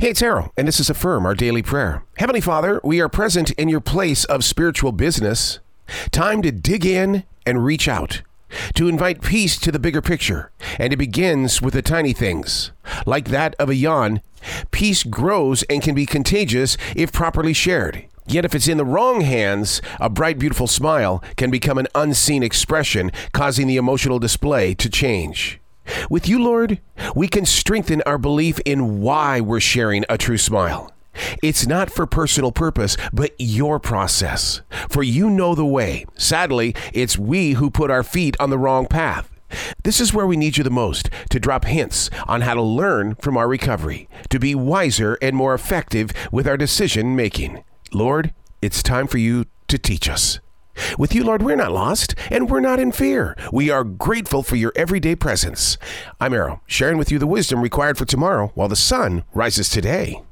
Hey, it's Arroe, and this is Affirm, our daily prayer. Heavenly Father, we are present in your place of spiritual business. Time to dig in and reach out, to invite peace to the bigger picture. And it begins with the tiny things. Like that of a yawn, peace grows and can be contagious if properly shared. Yet, if it's in the wrong hands, a bright, beautiful smile can become an unseen expression, causing the emotional display to change. With you, Lord, we can strengthen our belief in why we're sharing a true smile. It's not for personal purpose, but your process. For you know the way. Sadly, it's we who put our feet on the wrong path. This is where we need you the most to drop hints on how to learn from our recovery, to be wiser and more effective with our decision making. Lord, it's time for you to teach us. With you, Lord, we're not lost and we're not in fear. We are grateful for your everyday presence. I'm Arroe, sharing with you the wisdom required for tomorrow while the sun rises today.